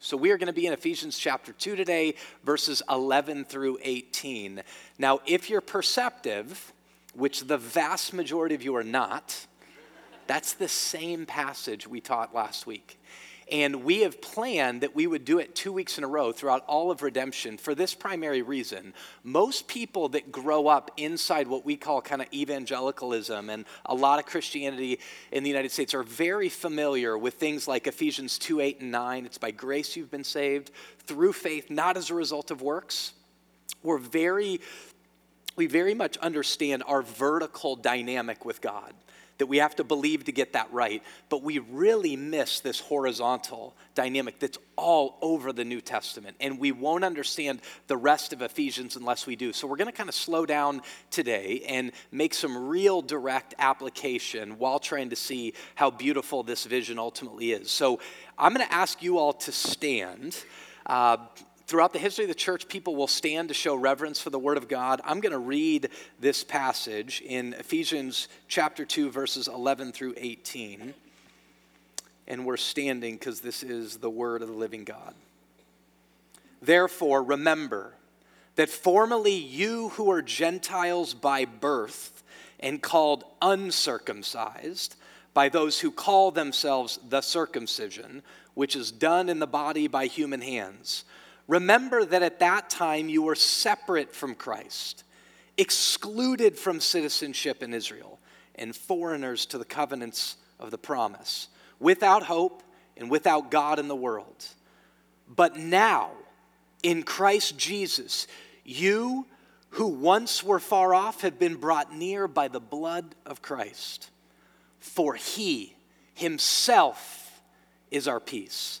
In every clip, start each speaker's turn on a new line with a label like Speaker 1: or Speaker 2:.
Speaker 1: So, we are going to be in Ephesians chapter 2 today, verses 11 through 18. Now, if you're perceptive, which the vast majority of you are not, that's the same passage we taught last week. And we have planned that we would do it two weeks in a row throughout all of redemption for this primary reason. Most people that grow up inside what we call kind of evangelicalism and a lot of Christianity in the United States are very familiar with things like Ephesians 2 8 and 9. It's by grace you've been saved through faith, not as a result of works. We're very we very much understand our vertical dynamic with God that we have to believe to get that right. But we really miss this horizontal dynamic that's all over the New Testament. And we won't understand the rest of Ephesians unless we do. So we're going to kind of slow down today and make some real direct application while trying to see how beautiful this vision ultimately is. So I'm going to ask you all to stand. Uh, Throughout the history of the church, people will stand to show reverence for the Word of God. I'm going to read this passage in Ephesians chapter 2, verses 11 through 18. And we're standing because this is the Word of the living God. Therefore, remember that formerly you who are Gentiles by birth and called uncircumcised by those who call themselves the circumcision, which is done in the body by human hands Remember that at that time you were separate from Christ, excluded from citizenship in Israel, and foreigners to the covenants of the promise, without hope and without God in the world. But now, in Christ Jesus, you who once were far off have been brought near by the blood of Christ. For he himself is our peace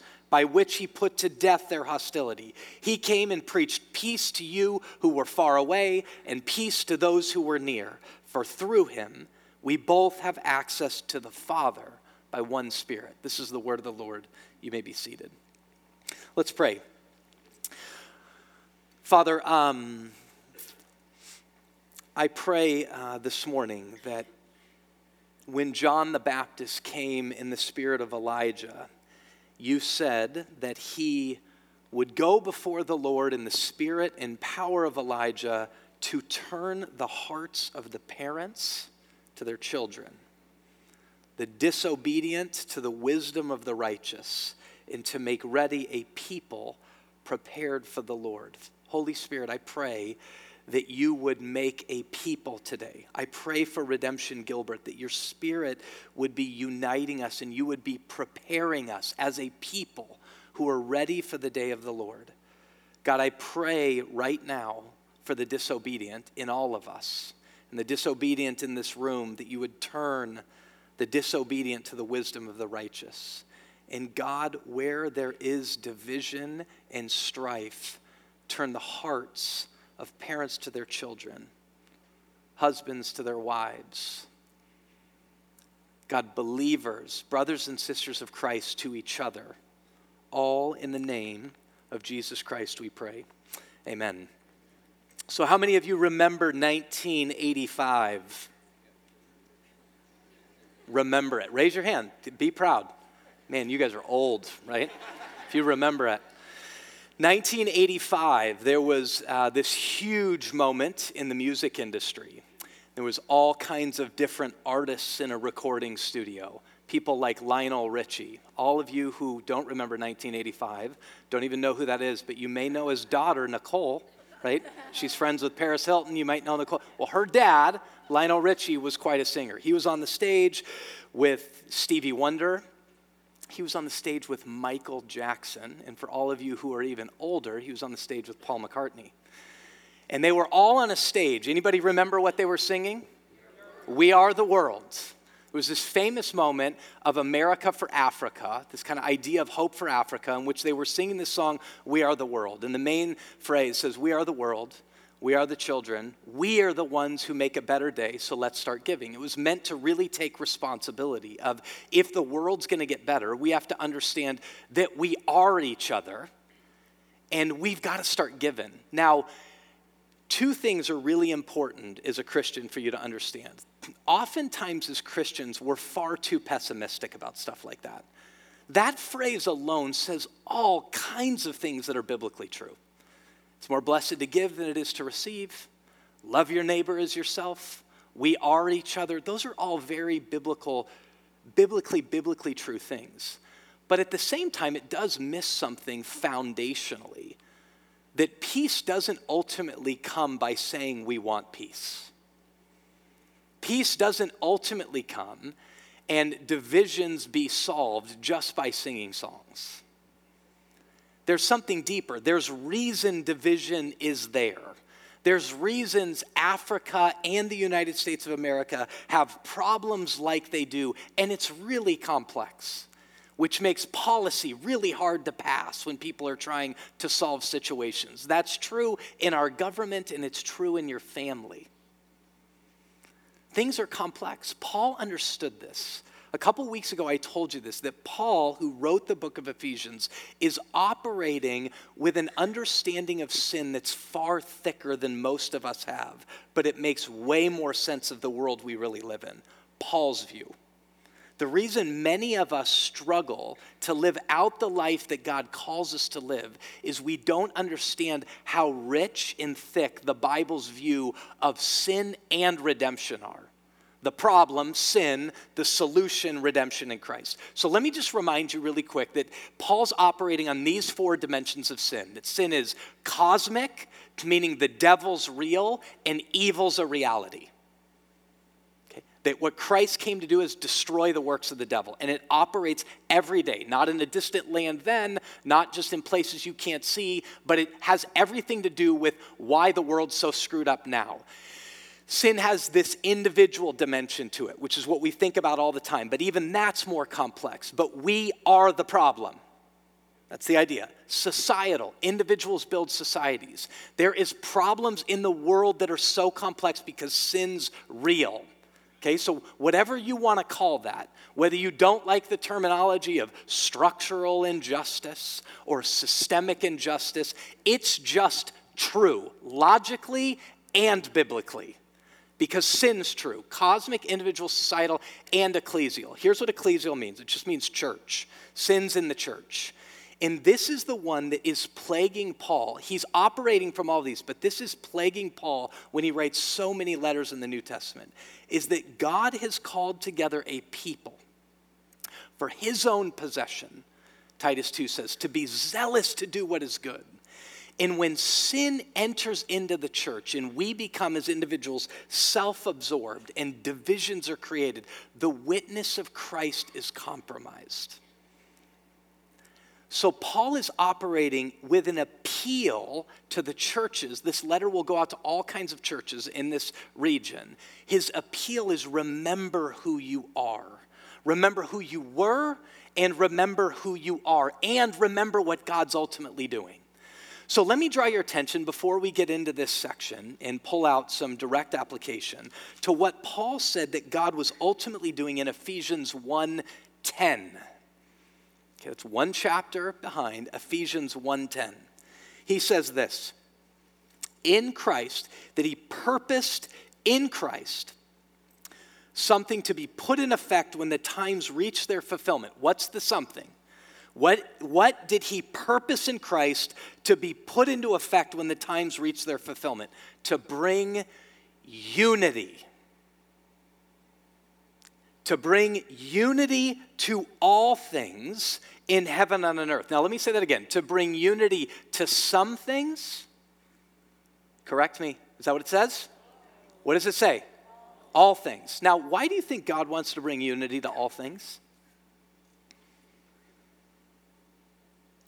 Speaker 1: by which he put to death their hostility. He came and preached peace to you who were far away and peace to those who were near. For through him we both have access to the Father by one Spirit. This is the word of the Lord. You may be seated. Let's pray. Father, um, I pray uh, this morning that when John the Baptist came in the spirit of Elijah, you said that he would go before the Lord in the spirit and power of Elijah to turn the hearts of the parents to their children, the disobedient to the wisdom of the righteous, and to make ready a people prepared for the Lord. Holy Spirit, I pray that you would make a people today. I pray for Redemption Gilbert, that your spirit would be uniting us and you would be preparing us as a people who are ready for the day of the Lord. God, I pray right now for the disobedient in all of us and the disobedient in this room that you would turn the disobedient to the wisdom of the righteous. And God, where there is division and strife, turn the hearts of parents to their children, husbands to their wives. God, believers, brothers and sisters of Christ to each other, all in the name of Jesus Christ, we pray. Amen. So, how many of you remember 1985? Remember it. Raise your hand. Be proud. Man, you guys are old, right? if you remember it. 1985, there was uh, this huge moment in the music industry. There was all kinds of different artists in a recording studio. People like Lionel Richie. All of you who don't remember 1985 don't even know who that is, but you may know his daughter, Nicole, right? She's friends with Paris Hilton. You might know Nicole. Well, her dad, Lionel Richie, was quite a singer. He was on the stage with Stevie Wonder, he was on the stage with Michael Jackson. And for all of you who are even older, he was on the stage with Paul McCartney. And they were all on a stage. Anybody remember what they were singing? We Are the World. It was this famous moment of America for Africa, this kind of idea of hope for Africa, in which they were singing this song, We Are the World. And the main phrase says, We are the world, We are the children. We are the ones who make a better day, so let's start giving. It was meant to really take responsibility of if the world's going to get better, we have to understand that we are each other and we've got to start giving. Now, two things are really important as a Christian for you to understand. Oftentimes, as Christians, we're far too pessimistic about stuff like that. That phrase alone says all kinds of things that are biblically true. It's more blessed to give than it is to receive. Love your neighbor as yourself. We are each other. Those are all very biblical, biblically, biblically true things. But at the same time, it does miss something foundationally that peace doesn't ultimately come by saying we want peace. Peace doesn't ultimately come and divisions be solved just by singing songs. There's something deeper. There's reason division is there. There's reasons Africa and the United States of America have problems like they do, and it's really complex, which makes policy really hard to pass when people are trying to solve situations. That's true in our government, and it's true in your family. Things are complex. Paul understood this. A couple weeks ago, I told you this that Paul, who wrote the book of Ephesians, is operating with an understanding of sin that's far thicker than most of us have, but it makes way more sense of the world we really live in. Paul's view. The reason many of us struggle to live out the life that God calls us to live is we don't understand how rich and thick the Bible's view of sin and redemption are the problem, sin, the solution, redemption in Christ. So let me just remind you really quick that Paul's operating on these four dimensions of sin. That sin is cosmic, meaning the devil's real and evil's a reality. Okay? That what Christ came to do is destroy the works of the devil, and it operates every day, not in a distant land then, not just in places you can't see, but it has everything to do with why the world's so screwed up now. Sin has this individual dimension to it, which is what we think about all the time, but even that's more complex. But we are the problem. That's the idea. Societal. Individuals build societies. There is problems in the world that are so complex because sin's real. Okay, so whatever you want to call that, whether you don't like the terminology of structural injustice or systemic injustice, it's just true, logically and biblically because sin's true cosmic, individual, societal, and ecclesial. Here's what ecclesial means it just means church, sin's in the church. And this is the one that is plaguing Paul. He's operating from all these, but this is plaguing Paul when he writes so many letters in the New Testament is that God has called together a people for his own possession, Titus 2 says, to be zealous to do what is good. And when sin enters into the church and we become, as individuals, self absorbed and divisions are created, the witness of Christ is compromised. So, Paul is operating with an appeal to the churches. This letter will go out to all kinds of churches in this region. His appeal is remember who you are, remember who you were, and remember who you are, and remember what God's ultimately doing. So let me draw your attention before we get into this section and pull out some direct application to what Paul said that God was ultimately doing in Ephesians 1:10. Okay, it's one chapter behind Ephesians 1:10. He says this: in Christ, that he purposed in Christ something to be put in effect when the times reach their fulfillment. What's the something? What, what did he purpose in Christ to be put into effect when the times reach their fulfillment? To bring unity. To bring unity to all things in heaven and on earth. Now, let me say that again. To bring unity to some things. Correct me. Is that what it says? What does it say? All things. Now, why do you think God wants to bring unity to all things?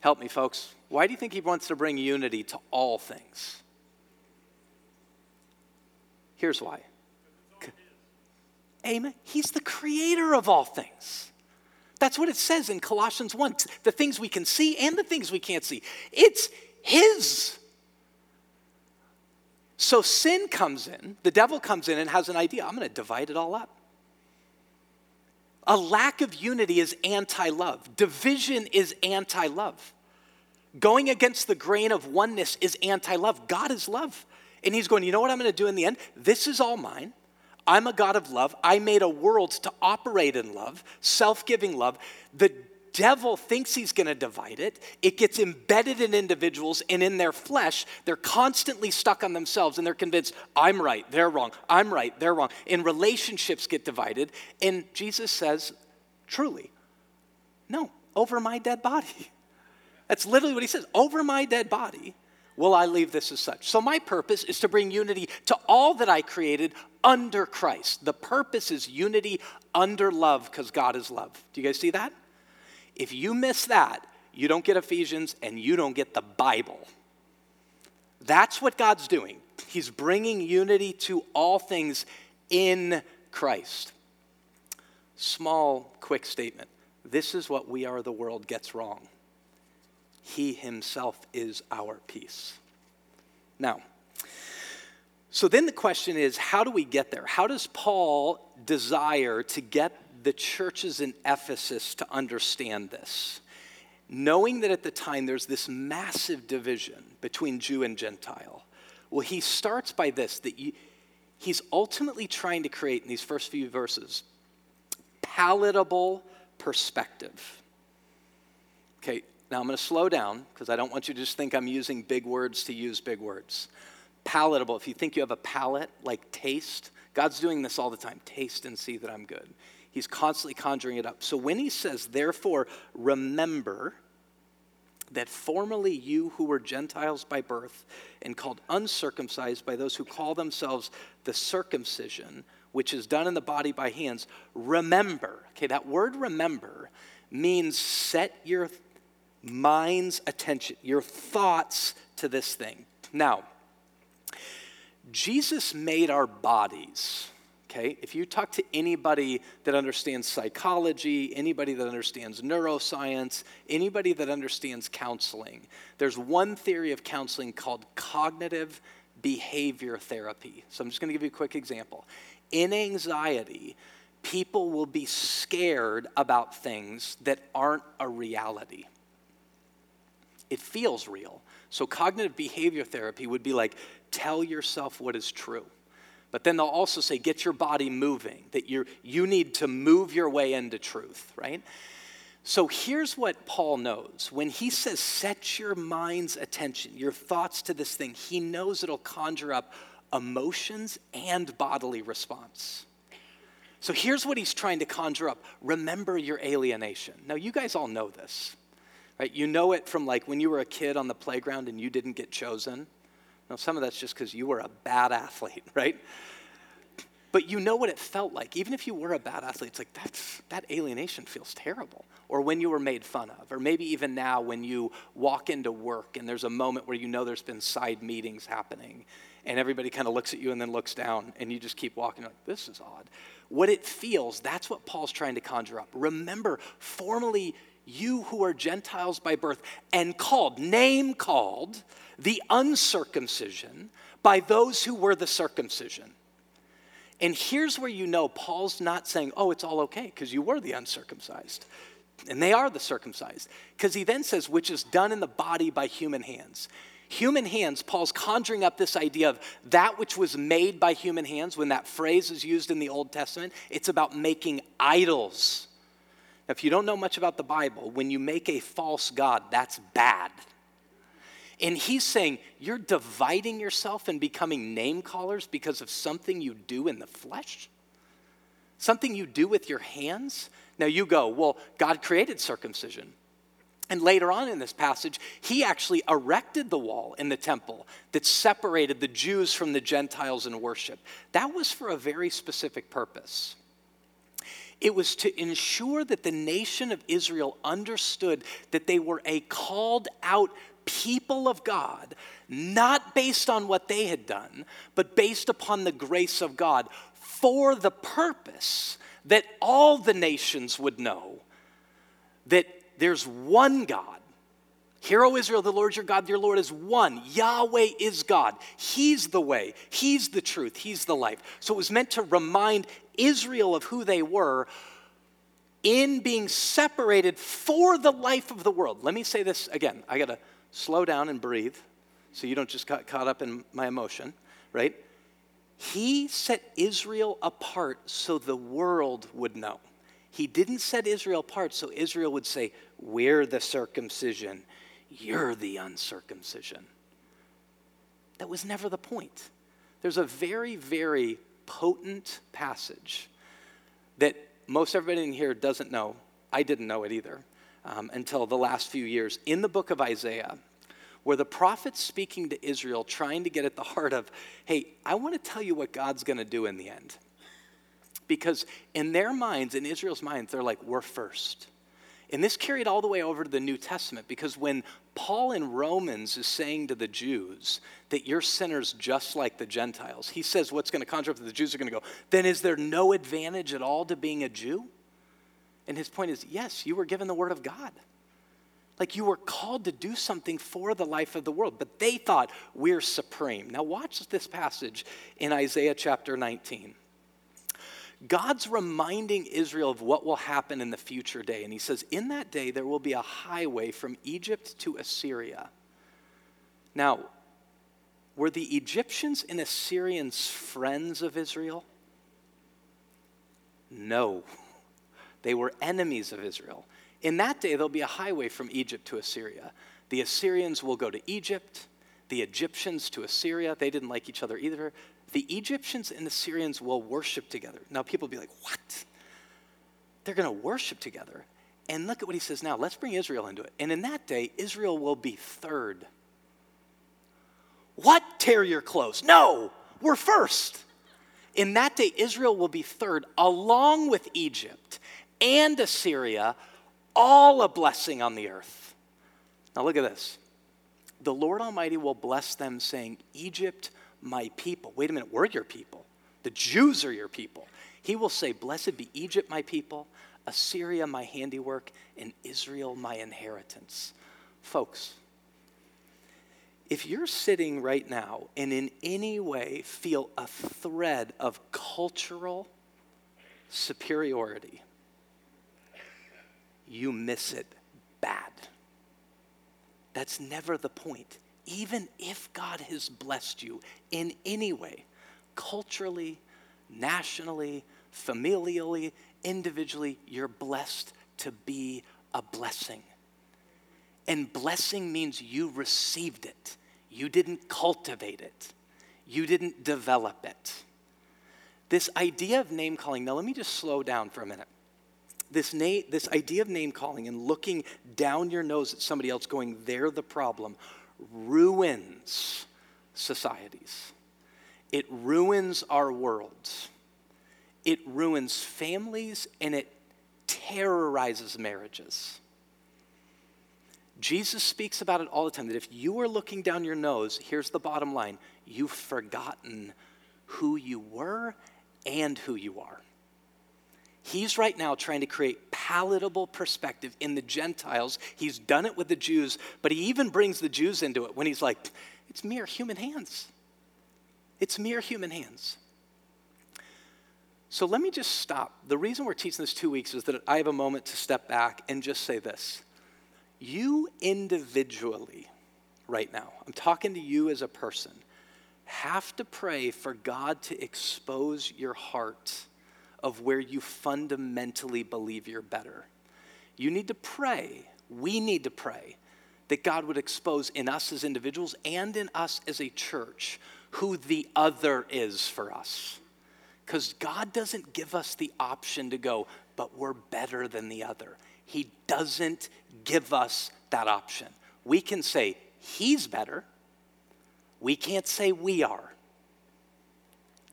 Speaker 1: Help me, folks. Why do you think he wants to bring unity to all things? Here's why. Amen. He's the creator of all things. That's what it says in Colossians 1 the things we can see and the things we can't see. It's His. So sin comes in, the devil comes in and has an idea I'm going to divide it all up. A lack of unity is anti love, division is anti love. Going against the grain of oneness is anti love. God is love. And he's going, you know what I'm going to do in the end? This is all mine. I'm a God of love. I made a world to operate in love, self giving love. The devil thinks he's going to divide it. It gets embedded in individuals and in their flesh. They're constantly stuck on themselves and they're convinced, I'm right, they're wrong. I'm right, they're wrong. And relationships get divided. And Jesus says, truly, no, over my dead body. That's literally what he says. Over my dead body will I leave this as such. So, my purpose is to bring unity to all that I created under Christ. The purpose is unity under love because God is love. Do you guys see that? If you miss that, you don't get Ephesians and you don't get the Bible. That's what God's doing. He's bringing unity to all things in Christ. Small, quick statement. This is what we are the world gets wrong. He himself is our peace. Now, so then the question is how do we get there? How does Paul desire to get the churches in Ephesus to understand this, knowing that at the time there's this massive division between Jew and Gentile. Well, he starts by this that you, he's ultimately trying to create in these first few verses palatable perspective. Okay, now I'm going to slow down because I don't want you to just think I'm using big words to use big words. Palatable, if you think you have a palate, like taste, God's doing this all the time. Taste and see that I'm good. He's constantly conjuring it up. So when he says, therefore, remember that formerly you who were Gentiles by birth and called uncircumcised by those who call themselves the circumcision, which is done in the body by hands, remember. Okay, that word remember means set your mind's attention, your thoughts to this thing. Now, Jesus made our bodies okay? If you talk to anybody that understands psychology, anybody that understands neuroscience, anybody that understands counseling, there's one theory of counseling called cognitive behavior therapy. So I'm just going to give you a quick example. In anxiety, people will be scared about things that aren't a reality. It feels real. So cognitive behavior therapy would be like tell yourself what is true. But then they'll also say, get your body moving, that you you need to move your way into truth, right? So here's what Paul knows. When he says, set your mind's attention, your thoughts to this thing, he knows it'll conjure up emotions and bodily response. So here's what he's trying to conjure up remember your alienation. Now, you guys all know this, right? You know it from like when you were a kid on the playground and you didn't get chosen. Now, some of that's just because you were a bad athlete, right? But you know what it felt like. Even if you were a bad athlete, it's like that's, that alienation feels terrible. Or when you were made fun of. Or maybe even now when you walk into work and there's a moment where you know there's been side meetings happening and everybody kind of looks at you and then looks down and you just keep walking like, this is odd. What it feels, that's what Paul's trying to conjure up. Remember, formerly you who are Gentiles by birth and called, name called, the uncircumcision by those who were the circumcision. And here's where you know Paul's not saying, oh, it's all okay because you were the uncircumcised. And they are the circumcised. Because he then says, which is done in the body by human hands. Human hands, Paul's conjuring up this idea of that which was made by human hands. When that phrase is used in the Old Testament, it's about making idols. Now, if you don't know much about the Bible, when you make a false God, that's bad. And he's saying, You're dividing yourself and becoming name callers because of something you do in the flesh? Something you do with your hands? Now you go, Well, God created circumcision. And later on in this passage, he actually erected the wall in the temple that separated the Jews from the Gentiles in worship. That was for a very specific purpose. It was to ensure that the nation of Israel understood that they were a called out people of God, not based on what they had done, but based upon the grace of God, for the purpose that all the nations would know that there's one God. Hear, O Israel, the Lord your God, your Lord is one. Yahweh is God. He's the way, He's the truth, He's the life. So it was meant to remind Israel of who they were in being separated for the life of the world. Let me say this again. I got to slow down and breathe so you don't just get caught up in my emotion, right? He set Israel apart so the world would know. He didn't set Israel apart so Israel would say, We're the circumcision, you're the uncircumcision. That was never the point. There's a very, very potent passage that most everybody in here doesn't know. I didn't know it either um, until the last few years. In the book of Isaiah, where the prophet's speaking to Israel, trying to get at the heart of, hey, I want to tell you what God's going to do in the end. Because in their minds, in Israel's minds, they're like, we're first. And this carried all the way over to the New Testament because when Paul in Romans is saying to the Jews that you're sinners just like the Gentiles, he says what's going to conjure up the Jews are going to go, then is there no advantage at all to being a Jew? And his point is, yes, you were given the word of God. Like you were called to do something for the life of the world, but they thought we're supreme. Now, watch this passage in Isaiah chapter 19. God's reminding Israel of what will happen in the future day. And he says, In that day, there will be a highway from Egypt to Assyria. Now, were the Egyptians and Assyrians friends of Israel? No. They were enemies of Israel. In that day, there'll be a highway from Egypt to Assyria. The Assyrians will go to Egypt, the Egyptians to Assyria. They didn't like each other either. The Egyptians and the Syrians will worship together. Now, people will be like, what? They're going to worship together. And look at what he says now. Let's bring Israel into it. And in that day, Israel will be third. What? Tear your clothes. No, we're first. In that day, Israel will be third, along with Egypt and Assyria all a blessing on the earth. Now look at this. The Lord Almighty will bless them, saying, Egypt, my people. Wait a minute, we're your people. The Jews are your people. He will say, Blessed be Egypt, my people, Assyria, my handiwork, and Israel, my inheritance. Folks, if you're sitting right now and in any way feel a thread of cultural superiority, you miss it bad. That's never the point. Even if God has blessed you in any way, culturally, nationally, familially, individually, you're blessed to be a blessing. And blessing means you received it, you didn't cultivate it, you didn't develop it. This idea of name calling, now let me just slow down for a minute this, name, this idea of name calling and looking down your nose at somebody else, going, they're the problem, ruins societies. It ruins our worlds. It ruins families and it terrorizes marriages. Jesus speaks about it all the time that if you are looking down your nose, here's the bottom line you've forgotten who you were and who you are. He's right now trying to create palatable perspective in the Gentiles. He's done it with the Jews, but he even brings the Jews into it when he's like, it's mere human hands. It's mere human hands. So let me just stop. The reason we're teaching this two weeks is that I have a moment to step back and just say this. You individually, right now, I'm talking to you as a person, have to pray for God to expose your heart of where you fundamentally believe you're better. You need to pray, we need to pray that God would expose in us as individuals and in us as a church who the other is for us. Because God doesn't give us the option to go, but we're better than the other. He doesn't give us that option. We can say, He's better. We can't say we are.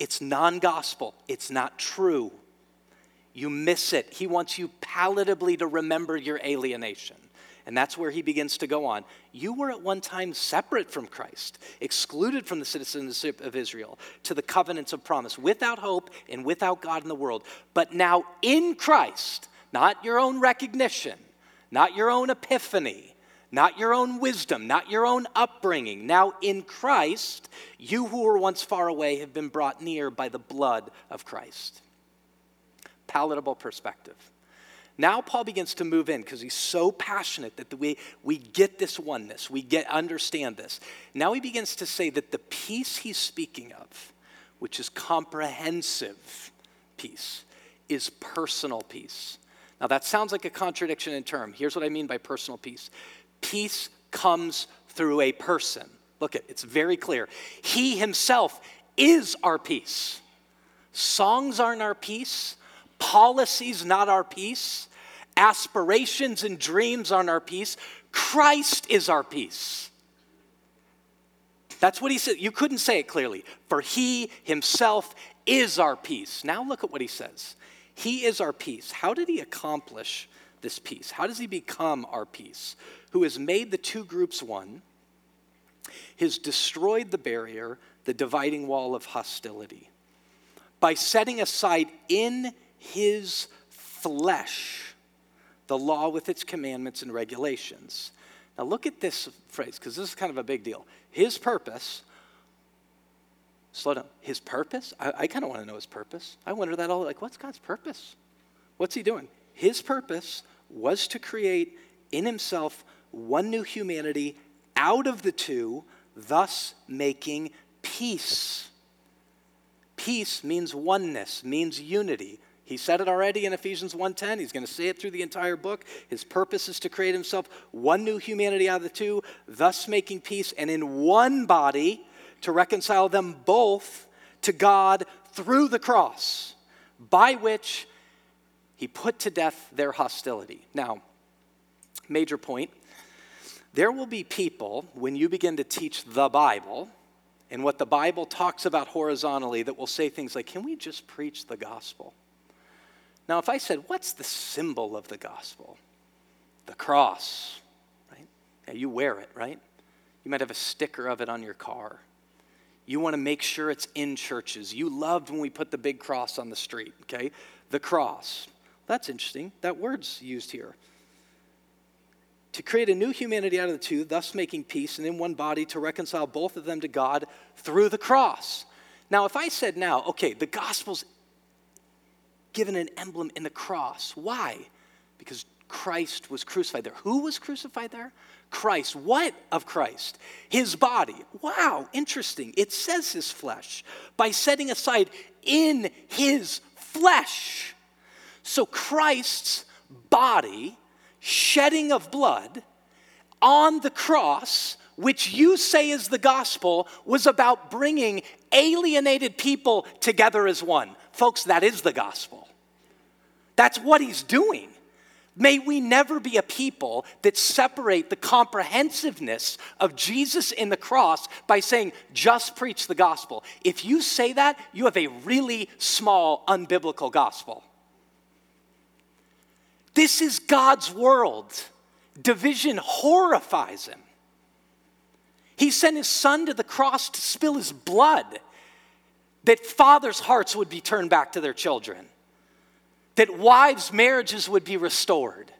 Speaker 1: It's non gospel, it's not true. You miss it. He wants you palatably to remember your alienation. And that's where he begins to go on. You were at one time separate from Christ, excluded from the citizenship of Israel, to the covenants of promise, without hope and without God in the world. But now in Christ, not your own recognition, not your own epiphany, not your own wisdom, not your own upbringing. Now, in Christ, you who were once far away have been brought near by the blood of Christ. Palatable perspective. Now Paul begins to move in because he's so passionate that we, we get this oneness, we get understand this. Now he begins to say that the peace he's speaking of, which is comprehensive peace, is personal peace. Now that sounds like a contradiction in term. Here's what I mean by personal peace. Peace comes through a person. Look at it's very clear. He himself is our peace. Songs aren't our peace. Policies not our peace aspirations and dreams aren't our peace. Christ is our peace. That's what he said. You couldn't say it clearly. For he himself is our peace. Now look at what he says. He is our peace. How did he accomplish this peace? How does he become our peace? Who has made the two groups one, has destroyed the barrier, the dividing wall of hostility, by setting aside in his flesh the law with its commandments and regulations. Now, look at this phrase, because this is kind of a big deal. His purpose, slow down, his purpose? I, I kind of want to know his purpose. I wonder that all, like, what's God's purpose? What's he doing? His purpose was to create in himself one new humanity out of the two, thus making peace. Peace means oneness, means unity. He said it already in Ephesians 1:10. He's going to say it through the entire book. His purpose is to create himself one new humanity out of the two, thus making peace and in one body to reconcile them both to God through the cross, by which he put to death their hostility. Now, major point. There will be people when you begin to teach the Bible and what the Bible talks about horizontally that will say things like, "Can we just preach the gospel?" Now, if I said, what's the symbol of the gospel? The cross, right? Yeah, you wear it, right? You might have a sticker of it on your car. You want to make sure it's in churches. You loved when we put the big cross on the street, okay? The cross. That's interesting. That word's used here. To create a new humanity out of the two, thus making peace, and in one body to reconcile both of them to God through the cross. Now, if I said now, okay, the gospel's given an emblem in the cross. Why? Because Christ was crucified there. Who was crucified there? Christ. What of Christ? His body. Wow, interesting. It says his flesh by setting aside in his flesh. So Christ's body, shedding of blood on the cross, which you say is the gospel, was about bringing alienated people together as one. Folks, that is the gospel. That's what he's doing. May we never be a people that separate the comprehensiveness of Jesus in the cross by saying, just preach the gospel. If you say that, you have a really small, unbiblical gospel. This is God's world. Division horrifies him. He sent his son to the cross to spill his blood that fathers' hearts would be turned back to their children, that wives' marriages would be restored,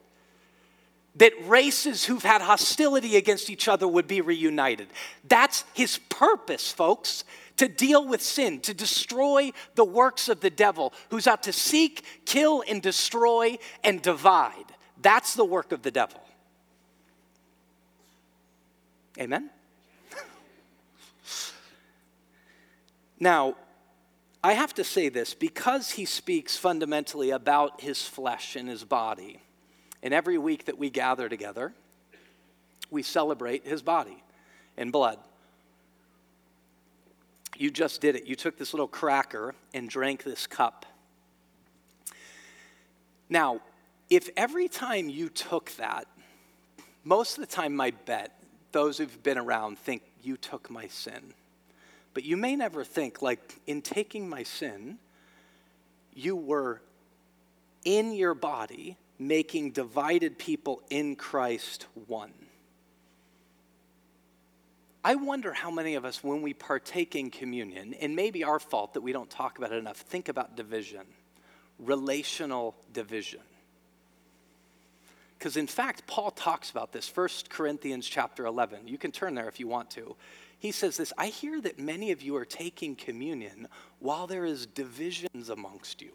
Speaker 1: that races who've had hostility against each other would be reunited. That's his purpose, folks, to deal with sin, to destroy the works of the devil, who's out to seek, kill, and destroy and divide. That's the work of the devil. Amen? now, I have to say this because he speaks fundamentally about his flesh and his body. And every week that we gather together, we celebrate his body and blood. You just did it. You took this little cracker and drank this cup. Now, if every time you took that, most of the time, my bet, those who've been around think you took my sin. But you may never think, like, in taking my sin, you were in your body making divided people in Christ one. I wonder how many of us, when we partake in communion, and maybe our fault that we don't talk about it enough, think about division, relational division. Because in fact, Paul talks about this, 1 Corinthians chapter 11. You can turn there if you want to. He says this I hear that many of you are taking communion while there is divisions amongst you.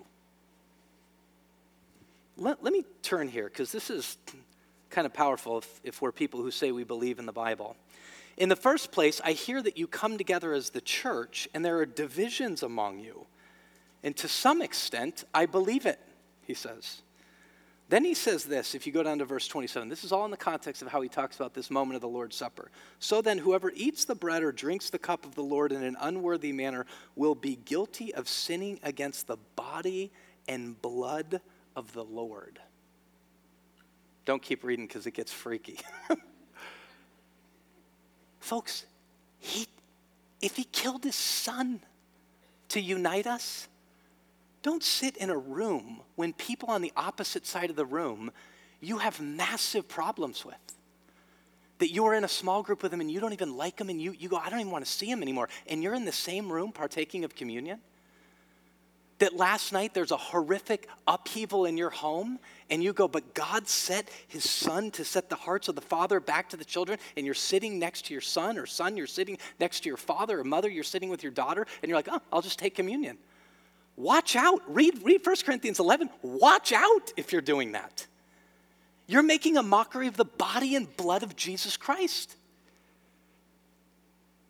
Speaker 1: Let, let me turn here, because this is kind of powerful if, if we're people who say we believe in the Bible. In the first place, I hear that you come together as the church and there are divisions among you. And to some extent, I believe it, he says. Then he says this, if you go down to verse 27, this is all in the context of how he talks about this moment of the Lord's Supper. So then, whoever eats the bread or drinks the cup of the Lord in an unworthy manner will be guilty of sinning against the body and blood of the Lord. Don't keep reading because it gets freaky. Folks, he, if he killed his son to unite us, don't sit in a room when people on the opposite side of the room you have massive problems with. That you are in a small group with them and you don't even like them and you, you go, I don't even want to see them anymore. And you're in the same room partaking of communion. That last night there's a horrific upheaval in your home and you go, but God set his son to set the hearts of the father back to the children, and you're sitting next to your son, or son, you're sitting next to your father, or mother, you're sitting with your daughter, and you're like, oh, I'll just take communion. Watch out. Read, read 1 Corinthians 11. Watch out if you're doing that. You're making a mockery of the body and blood of Jesus Christ.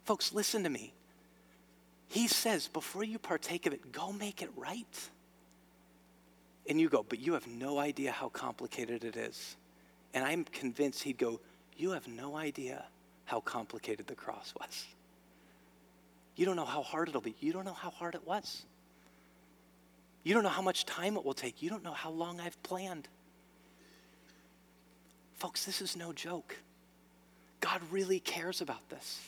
Speaker 1: Folks, listen to me. He says, before you partake of it, go make it right. And you go, but you have no idea how complicated it is. And I'm convinced he'd go, You have no idea how complicated the cross was. You don't know how hard it'll be. You don't know how hard it was. You don't know how much time it will take. You don't know how long I've planned. Folks, this is no joke. God really cares about this.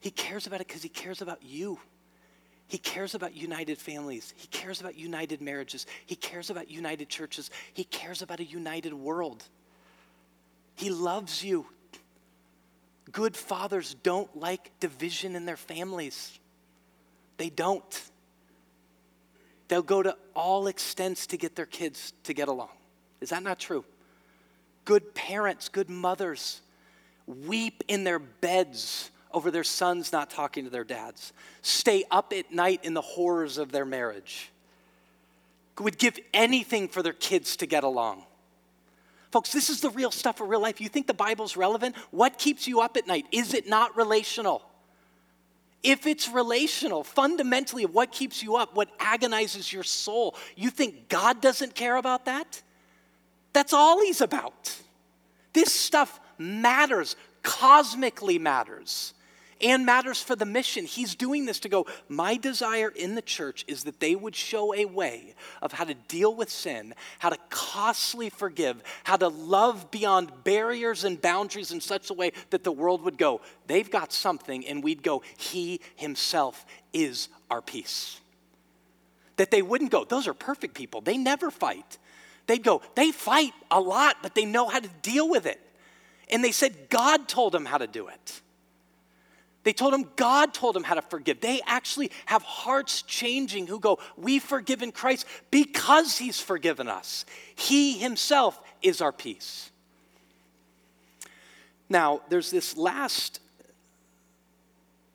Speaker 1: He cares about it because He cares about you. He cares about united families. He cares about united marriages. He cares about united churches. He cares about a united world. He loves you. Good fathers don't like division in their families, they don't. They'll go to all extents to get their kids to get along. Is that not true? Good parents, good mothers weep in their beds over their sons not talking to their dads, stay up at night in the horrors of their marriage, would give anything for their kids to get along. Folks, this is the real stuff for real life. You think the Bible's relevant? What keeps you up at night? Is it not relational? If it's relational, fundamentally, what keeps you up, what agonizes your soul, you think God doesn't care about that? That's all He's about. This stuff matters, cosmically matters and matters for the mission. He's doing this to go, my desire in the church is that they would show a way of how to deal with sin, how to costly forgive, how to love beyond barriers and boundaries in such a way that the world would go, they've got something, and we'd go, He Himself is our peace. That they wouldn't go, those are perfect people, they never fight. They'd go, they fight a lot, but they know how to deal with it. And they said God told them how to do it. They told him God told him how to forgive. They actually have hearts changing who go, We've forgiven Christ because he's forgiven us. He himself is our peace. Now, there's this last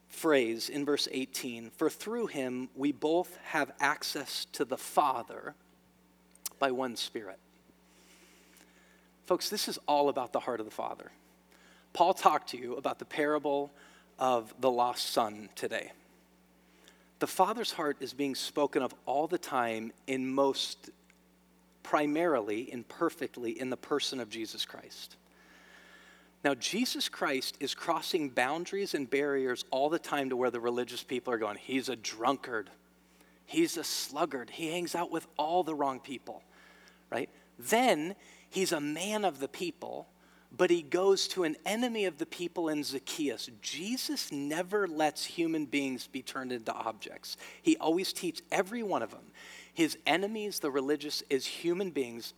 Speaker 1: phrase in verse 18 For through him we both have access to the Father by one Spirit. Folks, this is all about the heart of the Father. Paul talked to you about the parable of the lost son today. The Father's heart is being spoken of all the time in most primarily and perfectly in the person of Jesus Christ. Now, Jesus Christ is crossing boundaries and barriers all the time to where the religious people are going, He's a drunkard. He's a sluggard. He hangs out with all the wrong people, right? Then he's a man of the people but he goes to an enemy of the people in Zacchaeus. Jesus never lets human beings be turned into objects. He always teaches every one of them. His enemies, the religious, is human beings,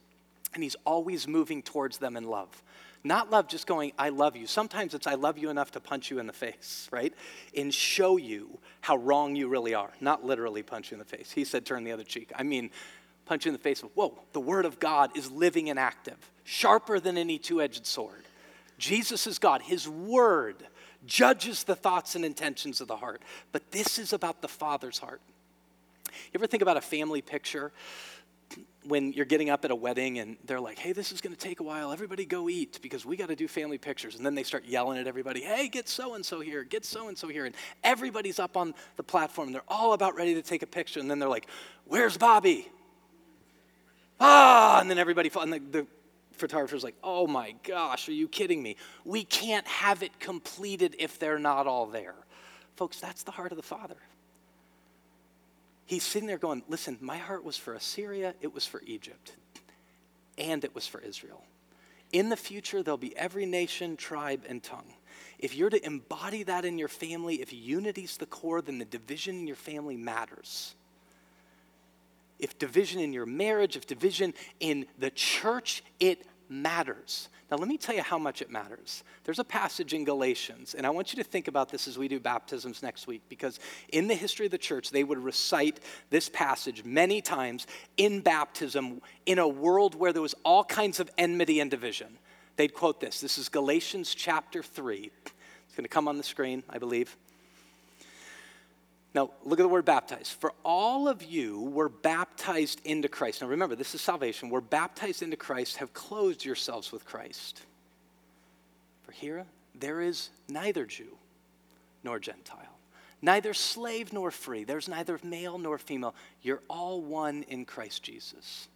Speaker 1: and he's always moving towards them in love. Not love just going, I love you. Sometimes it's, I love you enough to punch you in the face, right? And show you how wrong you really are. Not literally punch you in the face. He said, turn the other cheek. I mean, punch you in the face of, whoa, the Word of God is living and active, sharper than any two edged sword. Jesus is God. His Word judges the thoughts and intentions of the heart. But this is about the Father's heart. You ever think about a family picture when you're getting up at a wedding and they're like, hey, this is going to take a while. Everybody go eat because we got to do family pictures. And then they start yelling at everybody, hey, get so and so here, get so and so here. And everybody's up on the platform. They're all about ready to take a picture. And then they're like, where's Bobby? Ah, and then everybody, and the, the photographer's like, oh my gosh, are you kidding me? We can't have it completed if they're not all there. Folks, that's the heart of the Father. He's sitting there going, listen, my heart was for Assyria, it was for Egypt, and it was for Israel. In the future, there'll be every nation, tribe, and tongue. If you're to embody that in your family, if unity's the core, then the division in your family matters if division in your marriage, if division in the church, it matters. Now, let me tell you how much it matters. There's a passage in Galatians, and I want you to think about this as we do baptisms next week, because in the history of the church, they would recite this passage many times in baptism in a world where there was all kinds of enmity and division. They'd quote this. This is Galatians chapter 3. It's going to come on the screen, I believe. Now, look at the word baptized. For all of you were baptized into Christ. Now, remember, this is salvation. We're baptized into Christ, have clothed yourselves with Christ. For here, there is neither Jew nor Gentile, neither slave nor free. There's neither male nor female. You're all one in Christ Jesus.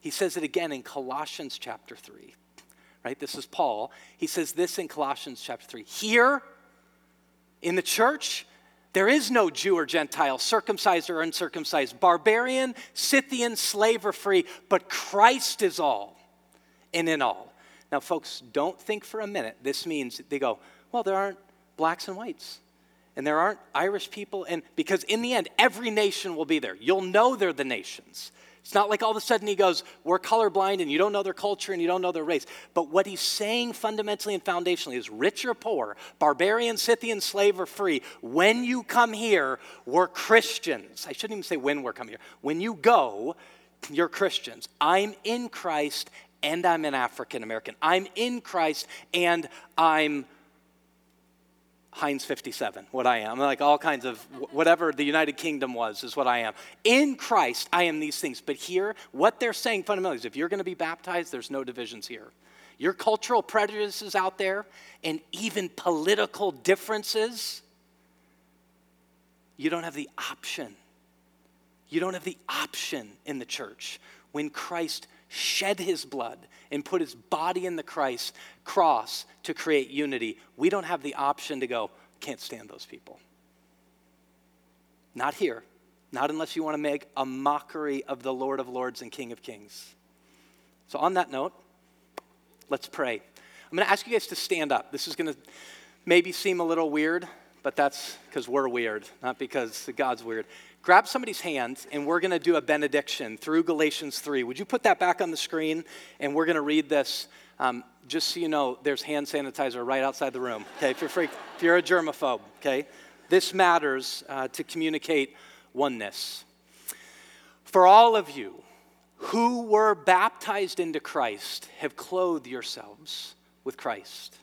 Speaker 1: He says it again in Colossians chapter 3. Right? This is Paul. He says this in Colossians chapter 3. Here in the church, there is no Jew or Gentile, circumcised or uncircumcised, barbarian, Scythian, slave or free, but Christ is all and in all. Now, folks, don't think for a minute this means they go, well, there aren't blacks and whites. And there aren't Irish people, and because in the end, every nation will be there. You'll know they're the nations. It's not like all of a sudden he goes, We're colorblind and you don't know their culture and you don't know their race. But what he's saying fundamentally and foundationally is rich or poor, barbarian, Scythian, slave or free, when you come here, we're Christians. I shouldn't even say when we're coming here. When you go, you're Christians. I'm in Christ and I'm an African American. I'm in Christ and I'm Heinz 57, what I am. Like all kinds of whatever the United Kingdom was, is what I am. In Christ, I am these things. But here, what they're saying fundamentally is if you're going to be baptized, there's no divisions here. Your cultural prejudices out there and even political differences, you don't have the option. You don't have the option in the church when Christ shed his blood and put his body in the Christ cross to create unity, we don't have the option to go, can't stand those people. Not here. Not unless you want to make a mockery of the Lord of Lords and King of Kings. So, on that note, let's pray. I'm going to ask you guys to stand up. This is going to maybe seem a little weird, but that's because we're weird, not because God's weird grab somebody's hand and we're going to do a benediction through Galatians 3. Would you put that back on the screen? And we're going to read this. Um, just so you know, there's hand sanitizer right outside the room. Okay, if you're free, if you're a germaphobe. Okay, this matters uh, to communicate oneness. For all of you who were baptized into Christ, have clothed yourselves with Christ.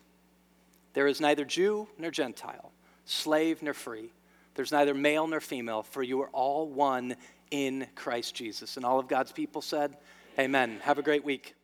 Speaker 1: There is neither Jew nor Gentile, slave nor free there's neither male nor female, for you are all one in Christ Jesus. And all of God's people said, Amen. Have a great week.